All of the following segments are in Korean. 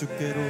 주께로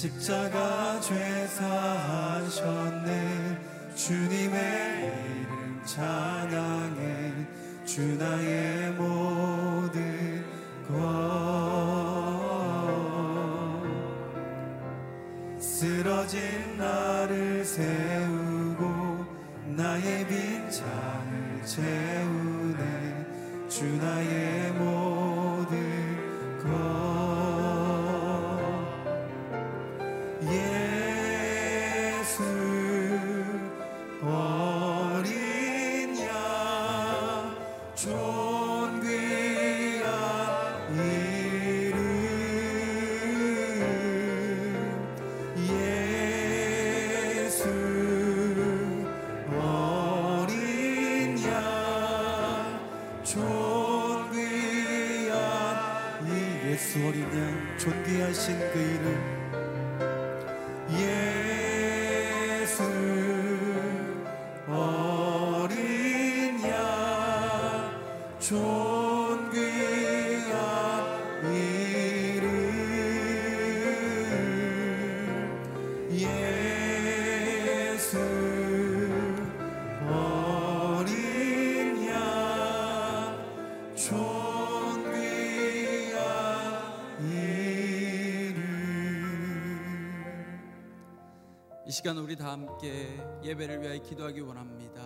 십자가 죄 사하셨네. 주님의 이름 찬양해. 주 나의 모든 것. 쓰러진 나를 세 Oh. 시간 우리 다 함께 예배를 위하여 기도하기 원합니다.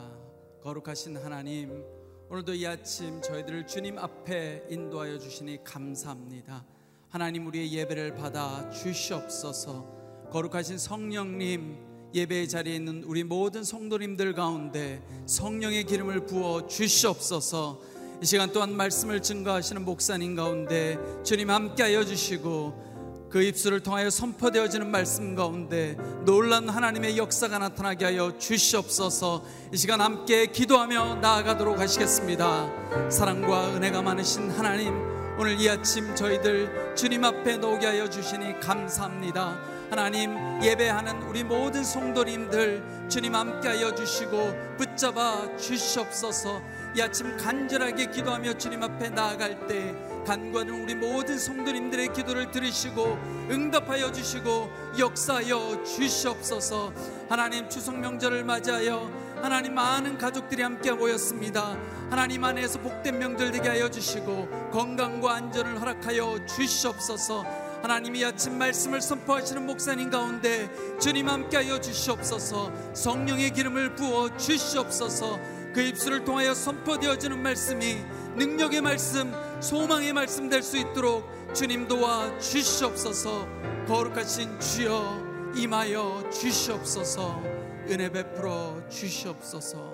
거룩하신 하나님, 오늘도 이 아침 저희들을 주님 앞에 인도하여 주시니 감사합니다. 하나님 우리의 예배를 받아 주시옵소서. 거룩하신 성령님, 예배의 자리에 있는 우리 모든 성도님들 가운데 성령의 기름을 부어 주시옵소서. 이 시간 또한 말씀을 증거하시는 목사님 가운데 주님 함께하여 주시고 그 입술을 통하여 선포되어지는 말씀 가운데 놀란 하나님의 역사가 나타나게 하여 주시옵소서. 이 시간 함께 기도하며 나아가도록 하시겠습니다. 사랑과 은혜가 많으신 하나님 오늘 이 아침 저희들 주님 앞에 놓게 하여 주시니 감사합니다. 하나님 예배하는 우리 모든 성도님들 주님 함께 하여 주시고 붙잡아 주시옵소서. 이 아침 간절하게 기도하며 주님 앞에 나아갈 때 간과는 우리 모든 성도님들의 기도를 들으시고 응답하여 주시고 역사하여 주시옵소서. 하나님 추석 명절을 맞이하여 하나님 많은 가족들이 함께 모였습니다. 하나님 안에서 복된 명절 되게 하여 주시고 건강과 안전을 허락하여 주시옵소서. 하나님이 아침 말씀을 선포하시는 목사님 가운데 주님 함께하여 주시옵소서. 성령의 기름을 부어 주시옵소서. 그 입술을 통하여 선포되어지는 말씀이 능력의 말씀 소망의 말씀 될 수 있도록 주님 도와 주시옵소서. 거룩하신 주여 임하여 주시옵소서. 은혜 베풀어 주시옵소서.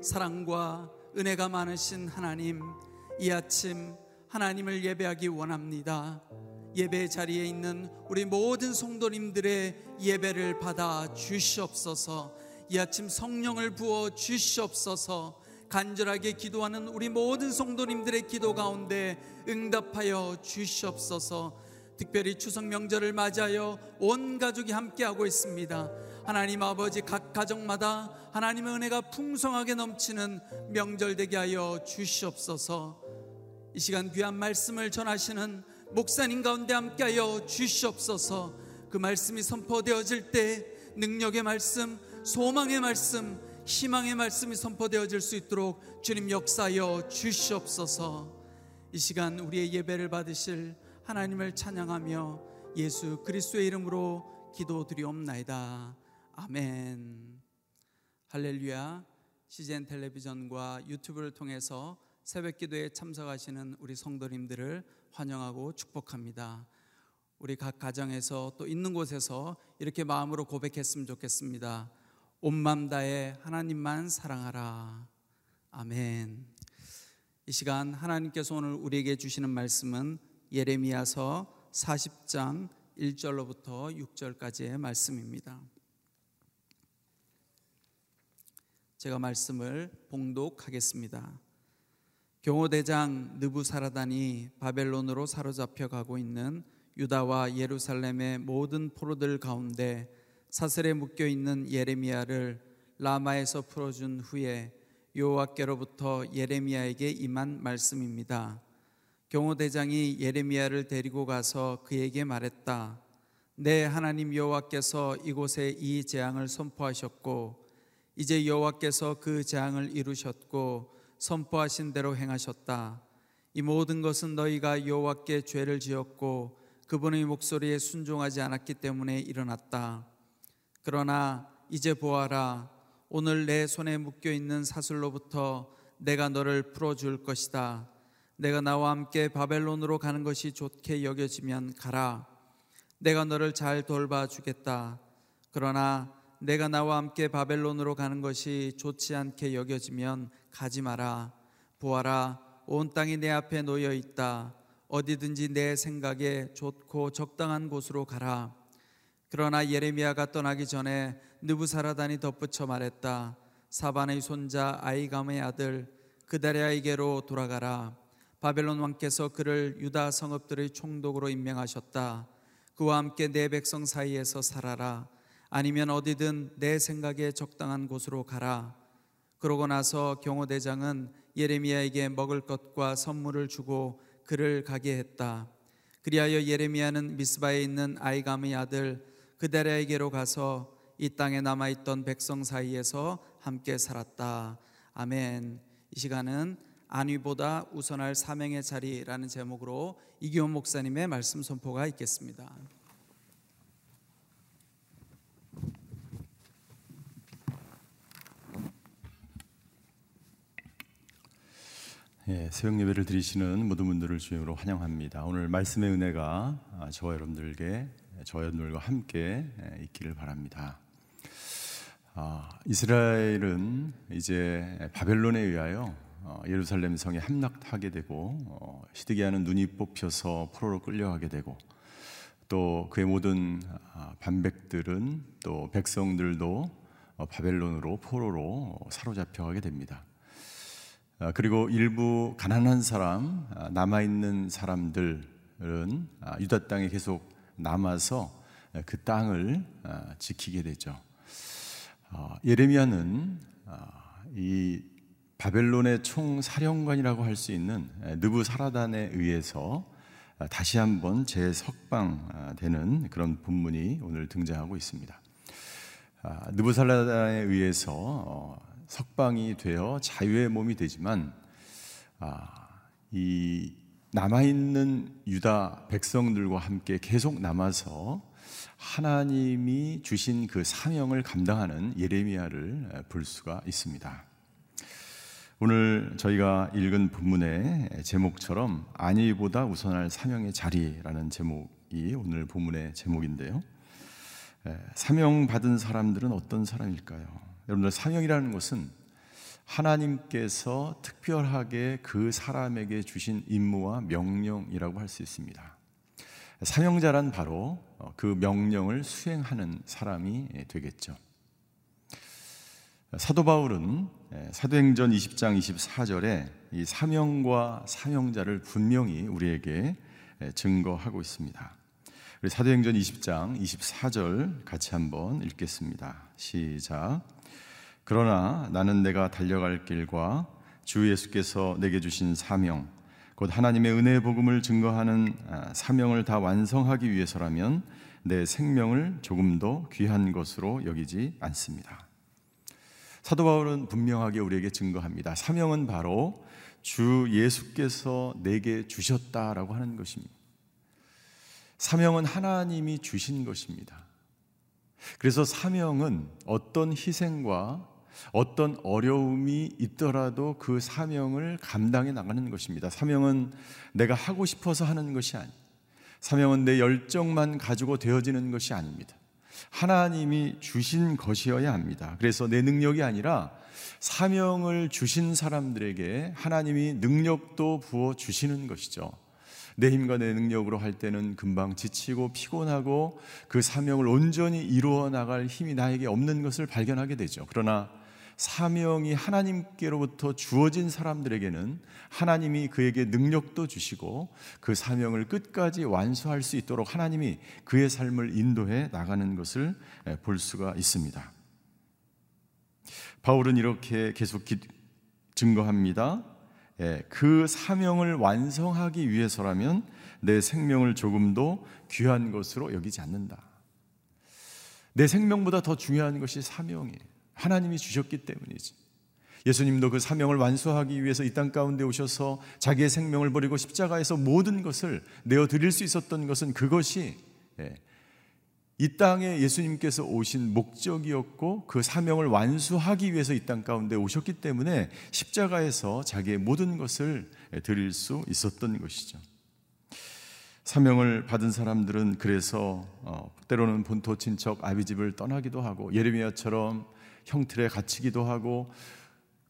사랑과 은혜가 많으신 하나님 이 아침 하나님을 예배하기 원합니다. 예배 자리에 있는 우리 모든 성도님들의 예배를 받아 주시옵소서. 이 아침 성령을 부어 주시옵소서 간절하게 기도하는 우리 모든 성도님들의 기도 가운데 응답하여 주시옵소서. 특별히 추석 명절을 맞이하여 온 가족이 함께하고 있습니다. 하나님 아버지 각 가정마다 하나님의 은혜가 풍성하게 넘치는 명절 되게 하여 주시옵소서. 이 시간 귀한 말씀을 전하시는 목사님 가운데 함께하여 주시옵소서. 그 말씀이 선포되어질 때 능력의 말씀, 소망의 말씀, 희망의 말씀이 선포되어질 수 있도록 주님 역사여 주시옵소서. 이 시간 우리의 예배를 받으실 하나님을 찬양하며 예수 그리스도의 이름으로 기도드리옵나이다. 아멘. 할렐루야. CGN 텔레비전과 유튜브를 통해서 새벽 기도에 참석하시는 우리 성도님들을 환영하고 축복합니다. 우리 각 가정에서 또 있는 곳에서 이렇게 마음으로 고백했으면 좋겠습니다. 온맘 다해 하나님만 사랑하라. 아멘. 이 시간 하나님께서 오늘 우리에게 주시는 말씀은 예레미야서 40장 1절로부터 6절까지의 말씀입니다. 제가 말씀을 봉독하겠습니다. 경호대장 느부사라단이 바벨론으로 사로잡혀 가고 있는 유다와 예루살렘의 모든 포로들 가운데 사슬에 묶여 있는 예레미야를 라마에서 풀어준 후에 여호와께로부터 예레미야에게 임한 말씀입니다. 경호대장이 예레미야를 데리고 가서 그에게 말했다. 내 하나님 여호와께서 이곳에 이 재앙을 선포하셨고 이제 여호와께서 그 재앙을 이루셨고 선포하신 대로 행하셨다. 이 모든 것은 너희가 여호와께 죄를 지었고 그분의 목소리에 순종하지 않았기 때문에 일어났다. 그러나 이제 보아라. 오늘 내 손에 묶여 있는 사슬로부터 내가 너를 풀어줄 것이다. 내가 나와 함께 바벨론으로 가는 것이 좋게 여겨지면 가라. 내가 너를 잘 돌봐 주겠다. 그러나 내가 나와 함께 바벨론으로 가는 것이 좋지 않게 여겨지면 가지 마라. 보아라. 온 땅이 내 앞에 놓여 있다. 어디든지 내 생각에 좋고 적당한 곳으로 가라. 그러나 예레미야가 떠나기 전에 느부사라단이 덧붙여 말했다. 사반의 손자 아이감의 아들 그다리아에게로 돌아가라. 바벨론 왕께서 그를 유다 성읍들의 총독으로 임명하셨다. 그와 함께 내 백성 사이에서 살아라. 아니면 어디든 내 생각에 적당한 곳으로 가라. 그러고 나서 경호대장은 예레미야에게 먹을 것과 선물을 주고 그를 가게 했다. 그리하여 예레미야는 미스바에 있는 아이감의 아들 그대에게로 가서 이 땅에 남아있던 백성 사이에서 함께 살았다. 아멘. 이 시간은 안위보다 우선할 사명의 자리라는 제목으로 이기원 목사님의 말씀 선포가 있겠습니다. 예, 새벽 예배를 드리시는 모든 분들을 주님으로 환영합니다. 오늘 말씀의 은혜가 저와 여러분들에게 여러분들과 함께 예, 있기를 바랍니다. 아, 이스라엘은 이제 바벨론에 의하여 어, 예루살렘 성에 함락하게 되고 어, 시드기야는 눈이 뽑혀서 포로로 끌려가게 되고 또 그의 모든 아, 반백들은 또 백성들도 어, 바벨론으로 포로로 사로잡혀 가게 됩니다. 아, 그리고 일부 가난한 사람 아, 남아 있는 사람들은 아, 유다 땅에 계속 남아서 그 땅을 지키게 되죠. 예레미야는 이 바벨론의 총사령관이라고 할 수 있는 느부사라단에 의해서 다시 한번 재석방되는 그런 본문이 오늘 등장하고 있습니다. 느부사라단에 의해서 어, 석방이 되어 자유의 몸이 되지만 아, 이 남아 있는 유다 백성들과 함께 계속 남아서 하나님이 주신 그 사명을 감당하는 예레미야를 볼 수가 있습니다. 오늘 저희가 읽은 본문의 제목처럼 안위보다 우선할 사명의 자리라는 제목이 오늘 본문의 제목인데요. 사명 받은 사람들은 어떤 사람일까요? 여러분들 사명이라는 것은 하나님께서 특별하게 그 사람에게 주신 임무와 명령이라고 할 수 있습니다. 사명자란 바로 그 명령을 수행하는 사람이 되겠죠. 사도 바울은 사도행전 20장 24절에 이 사명과 사명자를 분명히 우리에게 증거하고 있습니다. 사도행전 20장 24절 같이 한번 읽겠습니다. 시작. 그러나 나는 내가 달려갈 길과 주 예수께서 내게 주신 사명, 곧 하나님의 은혜의 복음을 증거하는 아, 사명을 다 완성하기 위해서라면 내 생명을 조금 더 귀한 것으로 여기지 않습니다. 사도 바울은 분명하게 우리에게 증거합니다. 사명은 바로 주 예수께서 내게 주셨다라고 하는 것입니다. 사명은 하나님이 주신 것입니다. 그래서 사명은 어떤 희생과 어떤 어려움이 있더라도 그 사명을 감당해 나가는 것입니다. 사명은 내가 하고 싶어서 하는 것이 아니. 사명은 내 열정만 가지고 되어지는 것이 아닙니다. 하나님이 주신 것이어야 합니다. 그래서 내 능력이 아니라 사명을 주신 사람들에게 하나님이 능력도 부어 주시는 것이죠. 내 힘과 내 능력으로 할 때는 금방 지치고 피곤하고 그 사명을 온전히 이루어 나갈 힘이 나에게 없는 것을 발견하게 되죠. 그러나 사명이 하나님께로부터 주어진 사람들에게는 하나님이 그에게 능력도 주시고 그 사명을 끝까지 완수할 수 있도록 하나님이 그의 삶을 인도해 나가는 것을 볼 수가 있습니다. 바울은 이렇게 계속 증거합니다. 그 사명을 완성하기 위해서라면 내 생명을 조금도 귀한 것으로 여기지 않는다. 내 생명보다 더 중요한 것이 사명이에요. 하나님이 주셨기 때문이지. 예수님도 그 사명을 완수하기 위해서 이 땅 가운데 오셔서 자기의 생명을 버리고 십자가에서 모든 것을 내어 드릴 수 있었던 것은 그것이 예, 이 땅에 예수님께서 오신 목적이었고 그 사명을 완수하기 위해서 이 땅 가운데 오셨기 때문에 십자가에서 자기의 모든 것을 드릴 수 있었던 것이죠. 사명을 받은 사람들은 그래서 어, 때로는 본토 친척 아비집을 떠나기도 하고 예레미야처럼 형틀에 갇히기도 하고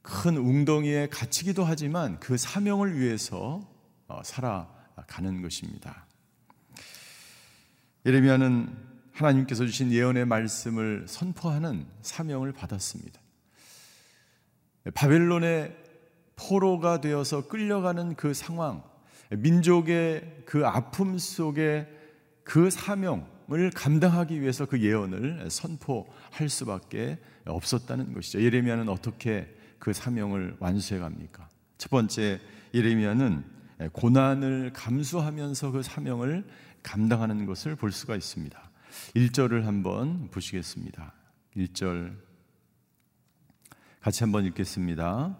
큰 웅덩이에 갇히기도 하지만 그 사명을 위해서 어, 살아가는 것입니다. 예레미야는 하나님께서 주신 예언의 말씀을 선포하는 사명을 받았습니다. 바벨론의 포로가 되어서 끌려가는 그 상황, 민족의 그 아픔 속에 그 사명 을 감당하기 위해서 그 예언을 선포할 수밖에 없었다는 것이죠. 예레미야는 어떻게 그 사명을 완수해 갑니까? 첫 번째 예레미야는 고난을 감수하면서 그 사명을 감당하는 것을 볼 수가 있습니다. 1절을 한번 보시겠습니다. 1절 같이 한번 읽겠습니다.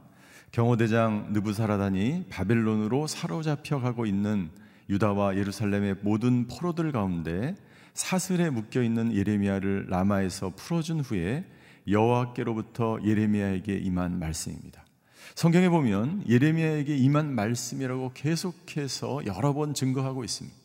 경호대장 느부사라단이 바벨론으로 사로잡혀 가고 있는 유다와 예루살렘의 모든 포로들 가운데 사슬에 묶여 있는 예레미야를 라마에서 풀어준 후에 여호와께로부터 예레미야에게 임한 말씀입니다. 성경에 보면 예레미야에게 임한 말씀이라고 계속해서 여러 번 증거하고 있습니다.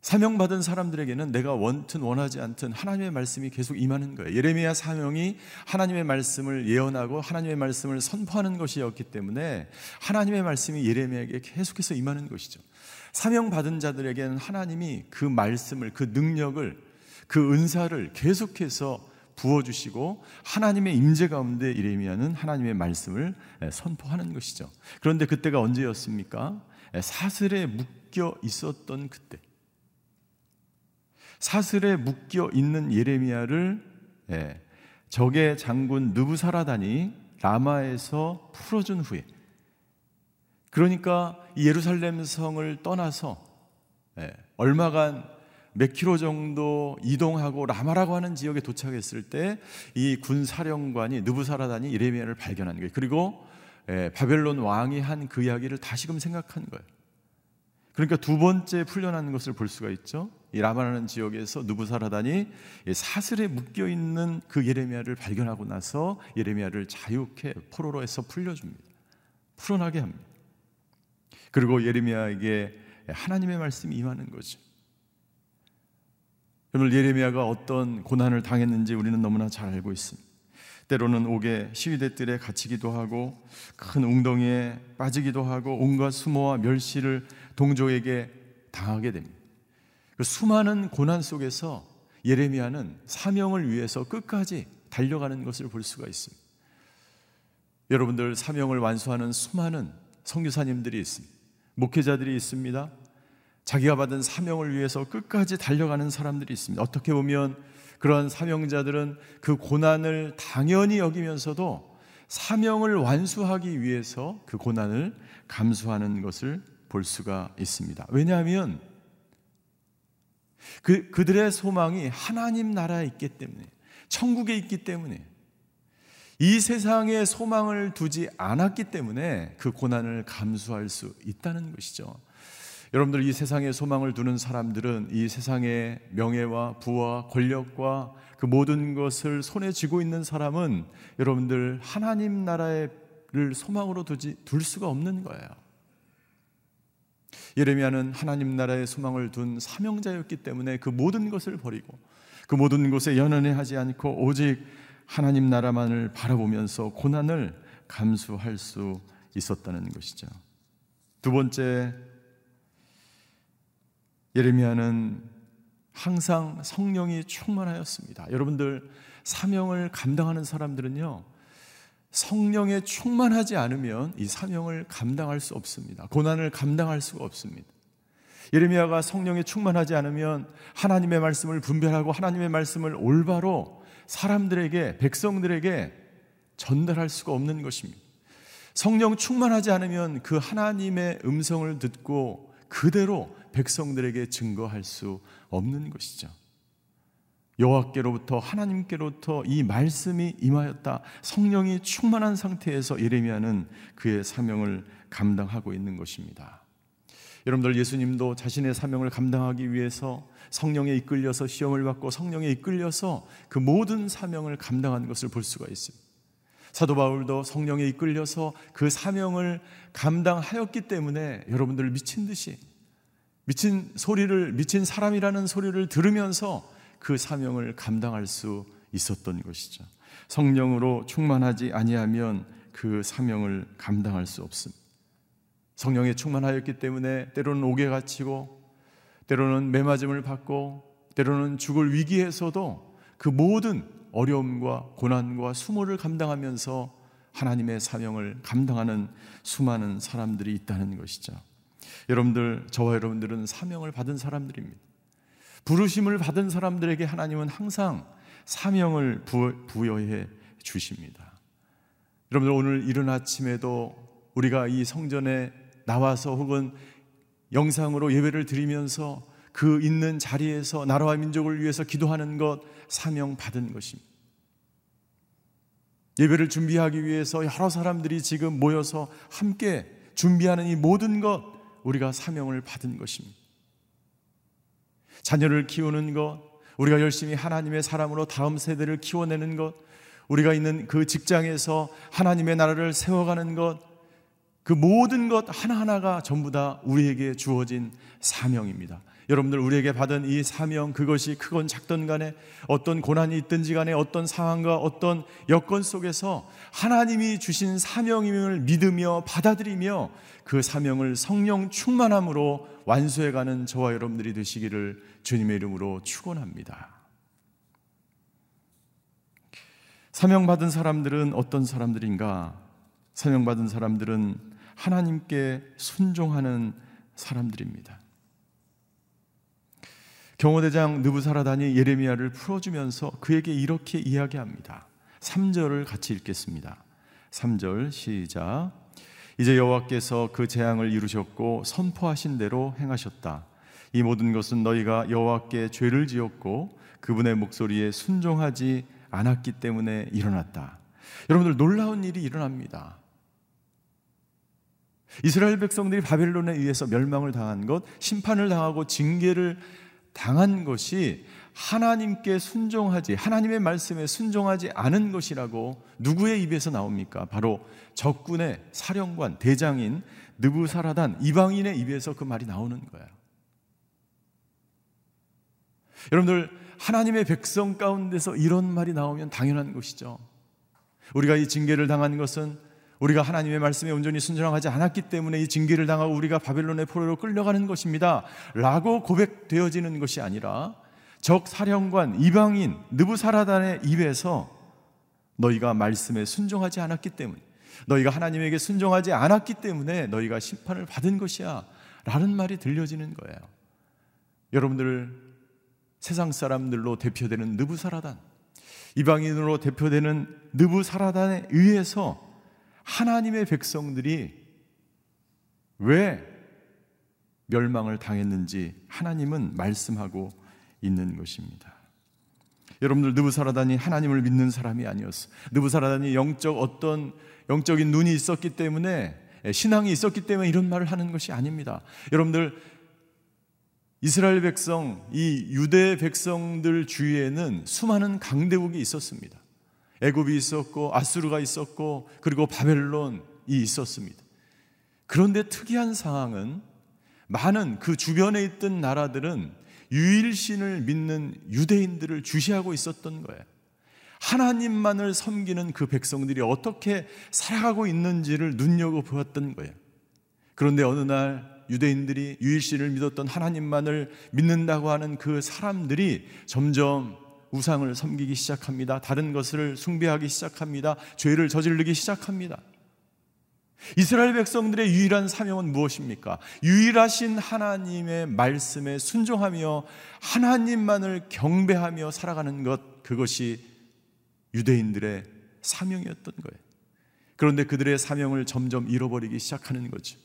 사명받은 사람들에게는 내가 원튼 원하지 않든 하나님의 말씀이 계속 임하는 거예요. 예레미야 사명이 하나님의 말씀을 예언하고 하나님의 말씀을 선포하는 것이었기 때문에 하나님의 말씀이 예레미야에게 계속해서 임하는 것이죠. 사명받은 자들에게는 하나님이 그 말씀을, 그 능력을, 그 은사를 계속해서 부어주시고 하나님의 임재 가운데 예레미야는 하나님의 말씀을 선포하는 것이죠. 그런데 그때가 언제였습니까? 사슬에 묶여 있었던 그때. 사슬에 묶여 있는 예레미야를 예, 적의 장군 느부사라단이 라마에서 풀어준 후에 그러니까 예루살렘 성을 떠나서 예, 얼마간 몇 킬로 정도 이동하고 라마라고 하는 지역에 도착했을 때 이 군 사령관이 느부사라단이 예레미야를 발견한 거예요. 그리고 예, 바벨론 왕이 한 그 이야기를 다시금 생각한 거예요. 그러니까 두 번째 풀려나는 것을 볼 수가 있죠. 이 라마라는 지역에서 누부사라단이 사슬에 묶여 있는 그 예레미야를 발견하고 나서 예레미야를 자유케 포로로에서 풀려줍니다. 풀어나게 합니다. 그리고 예레미야에게 하나님의 말씀이 임하는 거죠. 여러분 예레미야가 어떤 고난을 당했는지 우리는 너무나 잘 알고 있습니다. 때로는 옥에 시위대들에 갇히기도 하고 큰 웅덩이에 빠지기도 하고 온갖 수모와 멸시를 동족에게 당하게 됩니다. 그 수많은 고난 속에서 예레미야는 사명을 위해서 끝까지 달려가는 것을 볼 수가 있습니다. 여러분들 사명을 완수하는 수많은 성교사님들이 있습니다. 목회자들이 있습니다. 자기가 받은 사명을 위해서 끝까지 달려가는 사람들이 있습니다. 어떻게 보면 그런 사명자들은 그 고난을 당연히 여기면서도 사명을 완수하기 위해서 그 고난을 감수하는 것을 볼 수가 있습니다. 왜냐하면 그, 그들의 소망이 하나님 나라에 있기 때문에, 천국에 있기 때문에, 이 세상에 소망을 두지 않았기 때문에 그 고난을 감수할 수 있다는 것이죠. 여러분들 이 세상에 소망을 두는 사람들은 이 세상의 명예와 부와 권력과 그 모든 것을 손에 쥐고 있는 사람은 여러분들 하나님 나라를 소망으로 두지, 둘 수가 없는 거예요. 예레미야는 하나님 나라의 소망을 둔 사명자였기 때문에 그 모든 것을 버리고 그 모든 것에 연연해 하지 않고 오직 하나님 나라만을 바라보면서 고난을 감수할 수 있었다는 것이죠. 두 번째 예레미야는 항상 성령이 충만하였습니다. 여러분들 사명을 감당하는 사람들은요. 성령에 충만하지 않으면 이 사명을 감당할 수 없습니다. 고난을 감당할 수가 없습니다. 예레미야가 성령에 충만하지 않으면 하나님의 말씀을 분별하고 하나님의 말씀을 올바로 사람들에게 백성들에게 전달할 수가 없는 것입니다. 성령 충만하지 않으면 그 하나님의 음성을 듣고 그대로 백성들에게 증거할 수 없는 것이죠. 여호와께로부터 하나님께로부터 이 말씀이 임하였다. 성령이 충만한 상태에서 예레미야는 그의 사명을 감당하고 있는 것입니다. 여러분들 예수님도 자신의 사명을 감당하기 위해서 성령에 이끌려서 시험을 받고 성령에 이끌려서 그 모든 사명을 감당한 것을 볼 수가 있습니다. 사도 바울도 성령에 이끌려서 그 사명을 감당하였기 때문에 여러분들 미친 듯이 미친 소리를 미친 사람이라는 소리를 들으면서 그 사명을 감당할 수 있었던 것이죠. 성령으로 충만하지 아니하면 그 사명을 감당할 수 없습니다. 성령에 충만하였기 때문에 때로는 옥에 갇히고 때로는 매맞음을 받고 때로는 죽을 위기에서도 그 모든 어려움과 고난과 수모를 감당하면서 하나님의 사명을 감당하는 수많은 사람들이 있다는 것이죠. 여러분들, 저와 여러분들은 사명을 받은 사람들입니다. 부르심을 받은 사람들에게 하나님은 항상 사명을 부여해 주십니다. 여러분들 오늘 이른 아침에도 우리가 이 성전에 나와서 혹은 영상으로 예배를 드리면서 그 있는 자리에서 나라와 민족을 위해서 기도하는 것 사명 받은 것입니다. 예배를 준비하기 위해서 여러 사람들이 지금 모여서 함께 준비하는 이 모든 것 우리가 사명을 받은 것입니다. 자녀를 키우는 것, 우리가 열심히 하나님의 사람으로 다음 세대를 키워내는 것, 우리가 있는 그 직장에서 하나님의 나라를 세워가는 것, 그 모든 것 하나하나가 전부 다 우리에게 주어진 사명입니다. 여러분들 우리에게 받은 이 사명 그것이 크건 작든 간에 어떤 고난이 있든지 간에 어떤 상황과 어떤 여건 속에서 하나님이 주신 사명임을 믿으며 받아들이며 그 사명을 성령 충만함으로 완수해 가는 저와 여러분들이 되시기를 주님의 이름으로 축원합니다. 사명 받은 사람들은 어떤 사람들인가? 사명 받은 사람들은 하나님께 순종하는 사람들입니다. 경호대장 느부사라단이 예레미야를 풀어주면서 그에게 이렇게 이야기합니다. 3절을 같이 읽겠습니다. 3절 시작. 이제 여호와께서 그 재앙을 이루셨고 선포하신 대로 행하셨다. 이 모든 것은 너희가 여호와께 죄를 지었고 그분의 목소리에 순종하지 않았기 때문에 일어났다. 여러분들 놀라운 일이 일어납니다. 이스라엘 백성들이 바벨론에 의해서 멸망을 당한 것, 심판을 당하고 징계를 당한 것이 하나님께 순종하지 하나님의 말씀에 순종하지 않은 것이라고 누구의 입에서 나옵니까? 바로 적군의 사령관 대장인 느부사라단 이방인의 입에서 그 말이 나오는 거예요. 여러분들 하나님의 백성 가운데서 이런 말이 나오면 당연한 것이죠. 우리가 이 징계를 당한 것은 우리가 하나님의 말씀에 온전히 순종하지 않았기 때문에 이 징계를 당하고 우리가 바벨론의 포로로 끌려가는 것입니다. 라고 고백되어지는 것이 아니라 적 사령관 이방인 느부사라단의 입에서 너희가 말씀에 순종하지 않았기 때문에 너희가 하나님에게 순종하지 않았기 때문에 너희가 심판을 받은 것이야 라는 말이 들려지는 거예요. 여러분들 세상 사람들로 대표되는 느부사라단 이방인으로 대표되는 느부사라단에 의해서 하나님의 백성들이 왜 멸망을 당했는지 하나님은 말씀하고 있는 것입니다. 여러분들 느부사라단이 하나님을 믿는 사람이 아니었어. 느부사라단이 영적 어떤 영적인 눈이 있었기 때문에 신앙이 있었기 때문에 이런 말을 하는 것이 아닙니다. 여러분들 이스라엘 백성, 이 유대 백성들 주위에는 수많은 강대국이 있었습니다. 애굽이 있었고 아수르가 있었고 그리고 바벨론이 있었습니다. 그런데 특이한 상황은 많은 그 주변에 있던 나라들은 유일신을 믿는 유대인들을 주시하고 있었던 거예요. 하나님만을 섬기는 그 백성들이 어떻게 살아가고 있는지를 눈여겨보았던 거예요. 그런데 어느 날 유대인들이 유일신을 믿었던 하나님만을 믿는다고 하는 그 사람들이 점점 우상을 섬기기 시작합니다. 다른 것을 숭배하기 시작합니다. 죄를 저지르기 시작합니다. 이스라엘 백성들의 유일한 사명은 무엇입니까? 유일하신 하나님의 말씀에 순종하며 하나님만을 경배하며 살아가는 것, 그것이 유대인들의 사명이었던 거예요. 그런데 그들의 사명을 점점 잃어버리기 시작하는 거죠.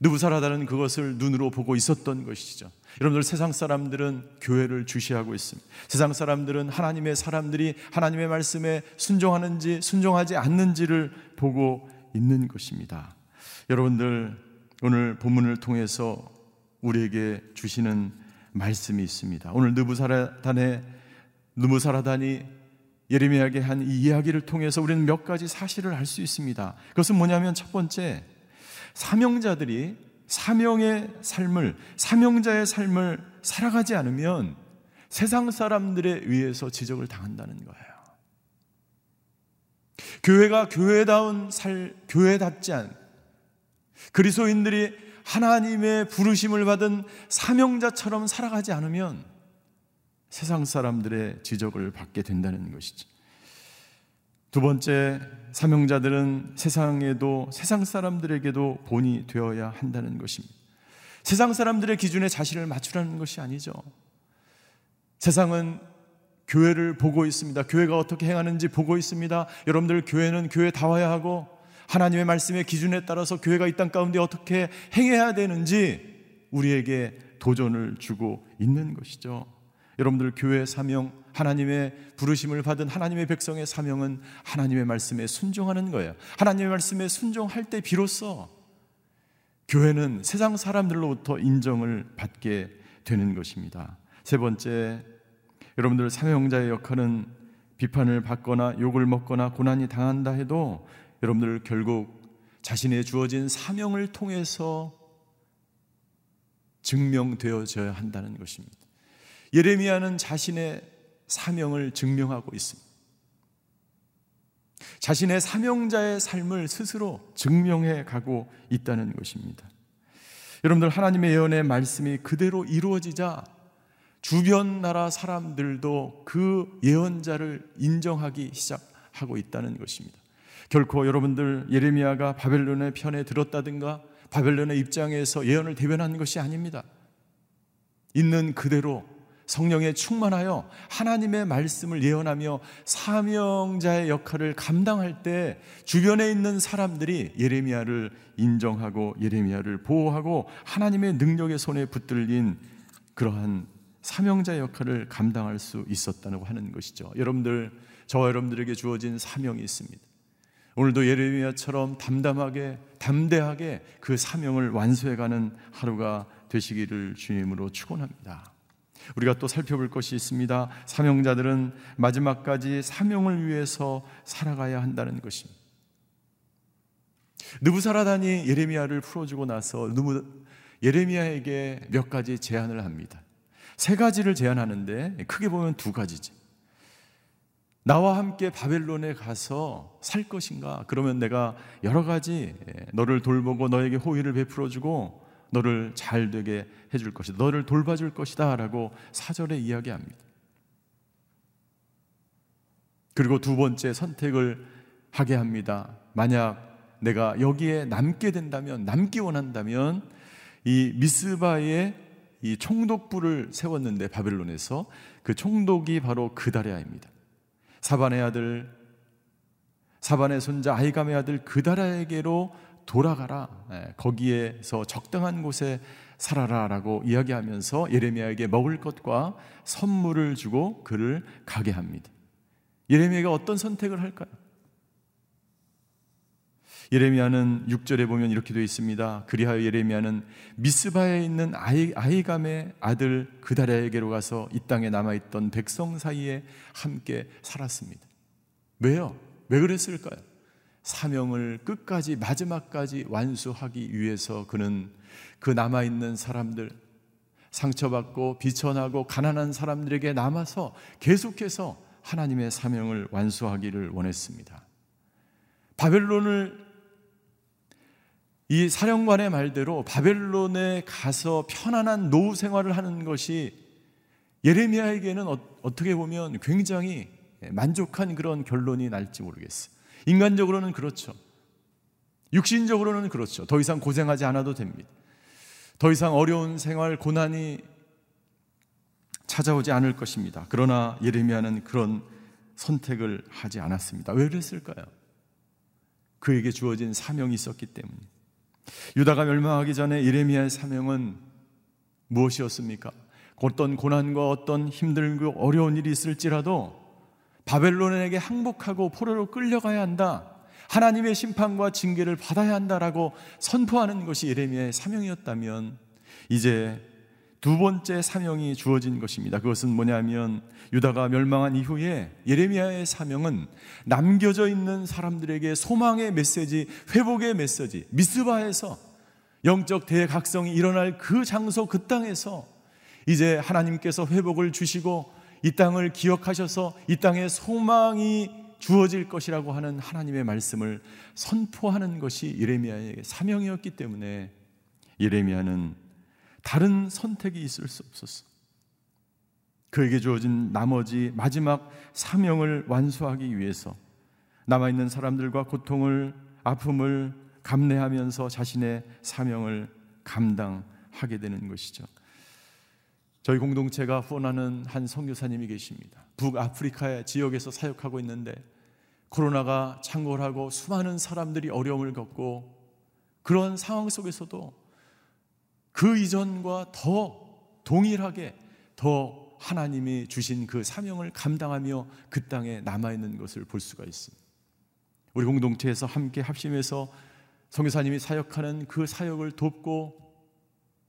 느부사라다는 그것을 눈으로 보고 있었던 것이죠. 여러분들 세상 사람들은 교회를 주시하고 있습니다. 세상 사람들은 하나님의 사람들이 하나님의 말씀에 순종하는지 순종하지 않는지를 보고 있는 것입니다. 여러분들 오늘 본문을 통해서 우리에게 주시는 말씀이 있습니다. 오늘 느부사라단의 느부사라단이 예레미야에게 한 이 이야기를 통해서 우리는 몇 가지 사실을 알 수 있습니다. 그것은 뭐냐면 첫 번째 사명자들이 사명의 삶을, 사명자의 삶을 살아가지 않으면 세상 사람들에 의해서 지적을 당한다는 거예요. 교회가 교회다운 살, 교회답지 않, 그리스도인들이 하나님의 부르심을 받은 사명자처럼 살아가지 않으면 세상 사람들의 지적을 받게 된다는 것이죠. 두 번째, 사명자들은 세상에도 세상 사람들에게도 본이 되어야 한다는 것입니다. 세상 사람들의 기준에 자신을 맞추라는 것이 아니죠. 세상은 교회를 보고 있습니다. 교회가 어떻게 행하는지 보고 있습니다. 여러분들 교회는 교회 다와야 하고 하나님의 말씀의 기준에 따라서 교회가 이 땅 가운데 어떻게 행해야 되는지 우리에게 도전을 주고 있는 것이죠. 여러분들 교회 사명, 하나님의 부르심을 받은 하나님의 백성의 사명은 하나님의 말씀에 순종하는 거예요. 하나님의 말씀에 순종할 때 비로소 교회는 세상 사람들로부터 인정을 받게 되는 것입니다. 세 번째, 여러분들 사명자의 역할은 비판을 받거나 욕을 먹거나 고난이 당한다 해도 여러분들 결국 자신의 주어진 사명을 통해서 증명되어져야 한다는 것입니다. 예레미야는 자신의 사명을 증명하고 있습니다. 자신의 사명자의 삶을 스스로 증명해 가고 있다는 것입니다. 여러분들 하나님의 예언의 말씀이 그대로 이루어지자 주변 나라 사람들도 그 예언자를 인정하기 시작하고 있다는 것입니다. 결코 여러분들 예레미야가 바벨론의 편에 들었다든가 바벨론의 입장에서 예언을 대변한 것이 아닙니다. 있는 그대로 성령에 충만하여 하나님의 말씀을 예언하며 사명자의 역할을 감당할 때 주변에 있는 사람들이 예레미야를 인정하고 예레미야를 보호하고 하나님의 능력의 손에 붙들린 그러한 사명자 역할을 감당할 수 있었다고 하는 것이죠. 여러분들 저와 여러분들에게 주어진 사명이 있습니다. 오늘도 예레미야처럼 담담하게 담대하게 그 사명을 완수해 가는 하루가 되시기를 주님으로 축원합니다. 우리가 또 살펴볼 것이 있습니다. 사명자들은 마지막까지 사명을 위해서 살아가야 한다는 것입니다. 느부사라단이 예레미야를 풀어주고 나서 예레미야에게 몇 가지 제안을 합니다. 세 가지를 제안하는데 크게 보면 두 가지지. 나와 함께 바벨론에 가서 살 것인가? 그러면 내가 여러 가지 너를 돌보고 너에게 호의를 베풀어 주고 너를 잘 되게 해줄 것이다. 너를 돌봐줄 것이다. 라고 사절에 이야기합니다. 그리고 두 번째 선택을 하게 합니다. 만약 내가 여기에 남게 된다면, 남기 원한다면, 이 미스바에 이 총독부를 세웠는데 바벨론에서 그 총독이 바로 그다랴입니다. 사반의 아들 사반의 손자 아이감의 아들 그다라에게로 돌아가라. 예, 거기에서 적당한 곳에 살아라라고 이야기하면서 예레미야에게 먹을 것과 선물을 주고 그를 가게 합니다. 예레미야가 어떤 선택을 할까요? 예레미야는 6절에 보면 이렇게 되어 있습니다. 그리하여 예레미야는 미스바에 있는 아이, 아이감의 아들 그다랴에게로 가서 이 땅에 남아 있던 백성 사이에 함께 살았습니다. 왜요? 왜 그랬을까요? 사명을 끝까지 마지막까지 완수하기 위해서 그는 그 남아있는 사람들 상처받고 비천하고 가난한 사람들에게 남아서 계속해서 하나님의 사명을 완수하기를 원했습니다. 바벨론을 이 사령관의 말대로 바벨론에 가서 편안한 노후 생활을 하는 것이 예레미야에게는 어, 떻게 보면 굉장히 만족한 그런 결론이 날지 모르겠어요. 인간적으로는 그렇죠. 육신적으로는 그렇죠. 더 이상 고생하지 않아도 됩니다. 더 이상 어려운 생활, 고난이 찾아오지 않을 것입니다. 그러나 예레미야는 그런 선택을 하지 않았습니다. 왜 그랬을까요? 그에게 주어진 사명이 있었기 때문에. 유다가 멸망하기 전에 예레미야의 사명은 무엇이었습니까? 어떤 고난과 어떤 힘들고 어려운 일이 있을지라도 바벨론에게 항복하고 포로로 끌려가야 한다. 하나님의 심판과 징계를 받아야 한다라고 선포하는 것이 예레미야의 사명이었다면 이제 두 번째 사명이 주어진 것입니다. 그것은 뭐냐면 유다가 멸망한 이후에 예레미야의 사명은 남겨져 있는 사람들에게 소망의 메시지, 회복의 메시지, 미스바에서 영적 대각성이 일어날 그 장소 그 땅에서 이제 하나님께서 회복을 주시고 이 땅을 기억하셔서 이 땅에 소망이 주어질 것이라고 하는 하나님의 말씀을 선포하는 것이 예레미야의 사명이었기 때문에 예레미야는 다른 선택이 있을 수 없었어. 그에게 주어진 나머지 마지막 사명을 완수하기 위해서 남아있는 사람들과 고통을, 아픔을 감내하면서 자신의 사명을 감당하게 되는 것이죠. 저희 공동체가 후원하는 한 선교사님이 계십니다. 북아프리카의 지역에서 사역하고 있는데 코로나가 창궐하고 수많은 사람들이 어려움을 겪고 그런 상황 속에서도 그 이전과 더 동일하게 더 하나님이 주신 그 사명을 감당하며 그 땅에 남아있는 것을 볼 수가 있습니다. 우리 공동체에서 함께 합심해서 성교사님이 사역하는 그 사역을 돕고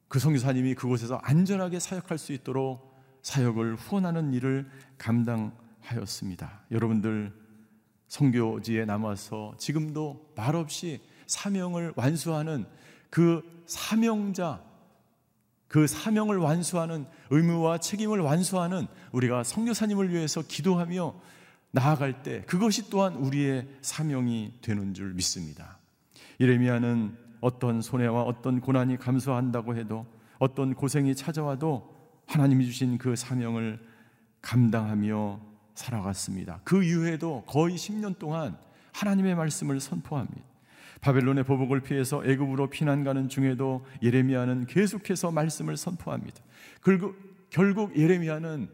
그 성교사님이 그곳에서 안전하게 사역할 수 있도록 사역을 후원하는 일을 감당하고 하였습니다. 여러분들 성교지에 남아서 지금도 말없이 사명을 완수하는 그 사명자, 그 사명을 완수하는 의무와 책임을 완수하는 우리가 성교사님을 위해서 기도하며 나아갈 때 그것이 또한 우리의 사명이 되는 줄 믿습니다. 이레미야는 어떤 손해와 어떤 고난이 감수한다고 해도 어떤 고생이 찾아와도 하나님이 주신 그 사명을 감당하며 살아갔습니다. 그 이후에도 거의 10년 동안 하나님의 말씀을 선포합니다. 바벨론의 보복을 피해서 애굽으로 피난 가는 중에도 예레미야는 계속해서 말씀을 선포합니다. 결국, 결국 예레미야는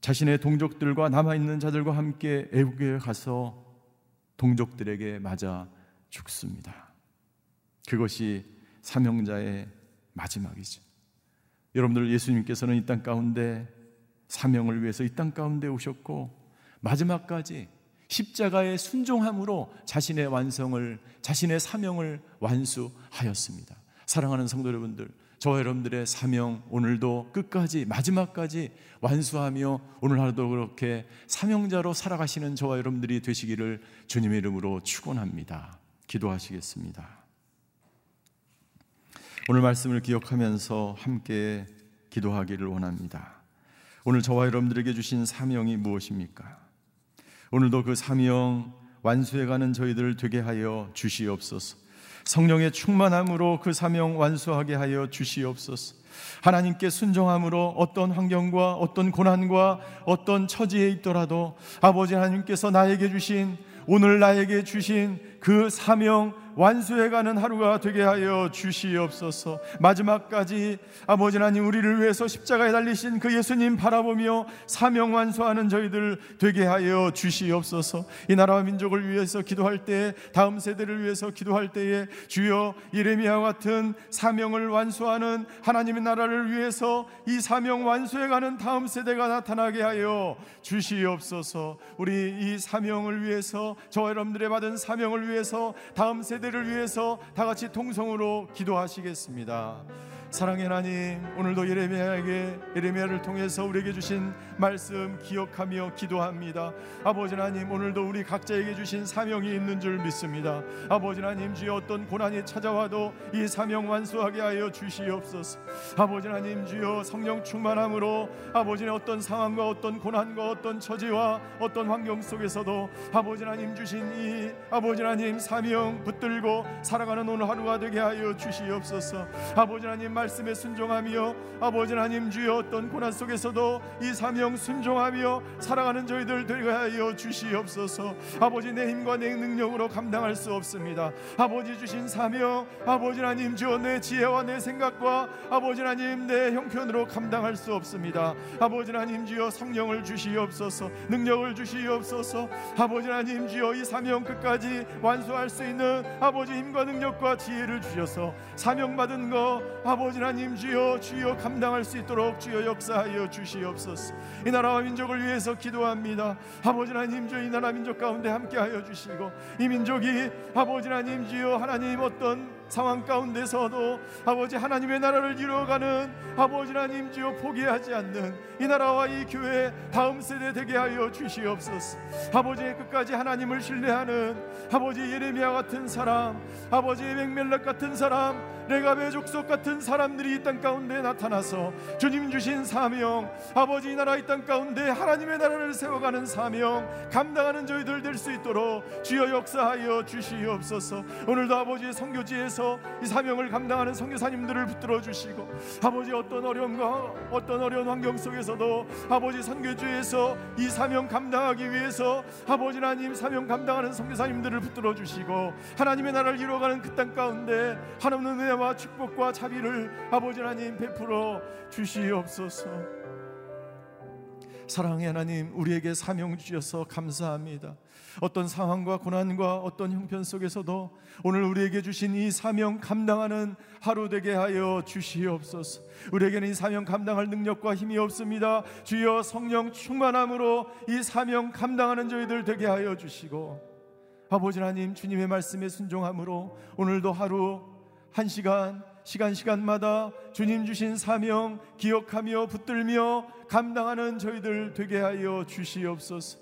자신의 동족들과 남아 있는 자들과 함께 애국에 가서 동족들에게 맞아 죽습니다. 그것이 사명자의 마지막이죠. 여러분들 예수님께서는 이 땅 가운데 사명을 위해서 이 땅 가운데 오셨고 마지막까지 십자가의 순종함으로 자신의 완성을 자신의 사명을 완수하였습니다. 사랑하는 성도 여러분들, 저와 여러분들의 사명 오늘도 끝까지 마지막까지 완수하며 오늘 하루도 그렇게 사명자로 살아가시는 저와 여러분들이 되시기를 주님의 이름으로 축원합니다. 기도하시겠습니다. 오늘 말씀을 기억하면서 함께 기도하기를 원합니다. 오늘 저와 여러분들에게 주신 사명이 무엇입니까? 오늘도 그 사명 완수해가는 저희들 되게 하여 주시옵소서. 성령의 충만함으로 그 사명 완수하게 하여 주시옵소서. 하나님께 순종함으로 어떤 환경과 어떤 고난과 어떤 처지에 있더라도 아버지 하나님께서 나에게 주신 오늘 나에게 주신 그 사명 완수해가는 하루가 되게 하여 주시옵소서. 마지막까지 아버지 하나님 우리를 위해서 십자가에 달리신 그 예수님 바라보며 사명 완수하는 저희들 되게 하여 주시옵소서. 이 나라와 민족을 위해서 기도할 때 다음 세대를 위해서 기도할 때에 주여 예레미야와 같은 사명을 완수하는 하나님의 나라를 위해서 이 사명 완수해가는 다음 세대가 나타나게 하여 주시옵소서. 우리 이 사명을 위해서 저와 여러분들의 받은 사명을 위해서 다음 세대 세대를 위해서 다 같이 통성으로 기도하시겠습니다. 사랑의 하나님, 오늘도 예레미야에게 예레미야를 통해서 우리에게 주신 말씀 기억하며 기도합니다. 아버지 하나님, 오늘도 우리 각자에게 주신 사명이 있는 줄 믿습니다. 아버지 하나님, 주여 어떤 고난이 찾아와도 이 사명 완수하게 하여 주시옵소서. 아버지 하나님, 주여 성령 충만함으로 아버지의 어떤 상황과 어떤 고난과 어떤 처지와 어떤 환경 속에서도 아버지 하나님 주신 이 아버지 하나님 사명 붙들고 살아가는 오늘 하루가 되게 하여 주시옵소서. 아버지 하나님 말씀에 순종하며 아버지 하나님 주여 어떤 고난 속에서도 이 사명 순종하며 살아가는 저희들 되게 하여 주시옵소서. 아버지 내 힘과 내 능력으로 감당할 수 없습니다. 아버지 주신 사명 아버지 하나님 주여 내 지혜와 내 생각과 아버지 하나님 내 형편으로 감당할 수 없습니다. 아버지 하나님 주여 성령을 주시옵소서 능력을 주시옵소서. 아버지 하나님 주여 이 사명 끝까지 완수할 수 있는 아버지 힘과 능력과 지혜를 주셔서 사명 받은 거 아버지 아버지 하나님 주여 주여 감당할 수 있도록 주여 역사하여 주시옵소서. 이 나라와 민족을 위해서 기도합니다. 아버지 하나님 주여 이 나라 민족 가운데 함께하여 주시고 이 민족이 아버지 하나님 주여 하나님 어떤 상황 가운데서도 아버지 하나님의 나라를 이루어가는 아버지 하나님 주여 포기하지 않는 이 나라와 이 교회 다음 세대 되게 하여 주시옵소서. 아버지의 끝까지 하나님을 신뢰하는 아버지 예레미야 같은 사람 아버지 맥멜락 같은 사람 레가베 족속 같은 사람들이 이 땅 가운데 나타나서 주님 주신 사명 아버지 이 나라 이 땅 가운데 하나님의 나라를 세워가는 사명 감당하는 저희들 될 수 있도록 주여 역사하여 주시옵소서. 오늘도 아버지의 성교지에서 통해서 이 사명을 감당하는 선교사님들을 붙들어 주시고 아버지 어떤 어려움과 어떤 어려운 환경 속에서도 아버지 선교주에서 이 사명 감당하기 위해서 아버지 하나님 사명 감당하는 선교사님들을 붙들어 주시고 하나님의 나라를 이루어가는 그 땅 가운데 하나님의 은혜와 축복과 자비를 아버지 하나님 베풀어 주시옵소서. 사랑의 하나님 우리에게 사명 주셔서 감사합니다. 어떤 상황과 고난과 어떤 형편 속에서도 오늘 우리에게 주신 이 사명 감당하는 하루 되게 하여 주시옵소서. 우리에게는 이 사명 감당할 능력과 힘이 없습니다. 주여 성령 충만함으로 이 사명 감당하는 저희들 되게 하여 주시고 아버지 하나님 주님의 말씀에 순종함으로 오늘도 하루 한 시간 시간 시간마다 주님 주신 사명 기억하며 붙들며 감당하는 저희들 되게 하여 주시옵소서.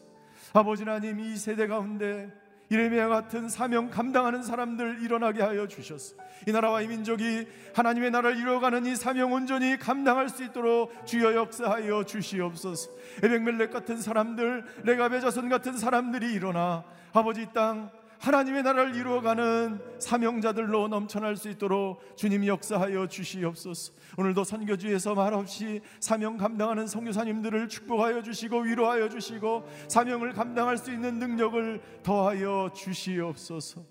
아버지 하나님 이 세대 가운데 이레미야 같은 사명 감당하는 사람들 일어나게 하여 주셨어. 이 나라와 이 민족이 하나님의 나라를 이루어가는 이 사명 온전히 감당할 수 있도록 주여 역사하여 주시옵소서. 에벡멜렉 같은 사람들, 레가베 자손 같은 사람들이 일어나 아버지 땅 하나님의 나라를 이루어가는 사명자들로 넘쳐날 수 있도록 주님 역사하여 주시옵소서. 오늘도 선교지에서 말없이 사명 감당하는 성교사님들을 축복하여 주시고 위로하여 주시고 사명을 감당할 수 있는 능력을 더하여 주시옵소서.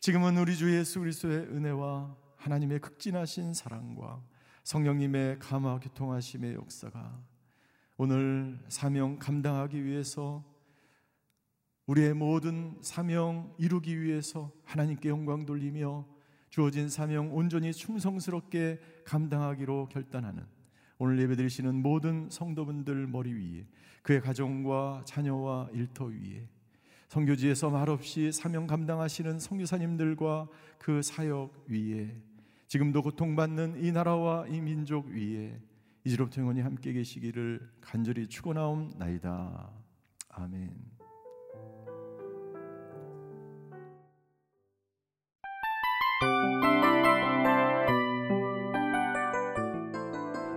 지금은 우리 주 예수 그리스도의 은혜와 하나님의 극진하신 사랑과 성령님의 감화 교통하심의 역사가 오늘 사명 감당하기 위해서 우리의 모든 사명 이루기 위해서 하나님께 영광 돌리며 주어진 사명 온전히 충성스럽게 감당하기로 결단하는 오늘 예배드리시는 모든 성도분들 머리 위에 그의 가정과 자녀와 일터 위에 성교지에서 말없이 사명 감당하시는 성교사님들과 그 사역 위에 지금도 고통받는 이 나라와 이 민족 위에 이제로부터 영원히 함께 계시기를 간절히 축원하옵나이다. 아멘.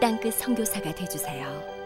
땅끝 성교사가 되주세요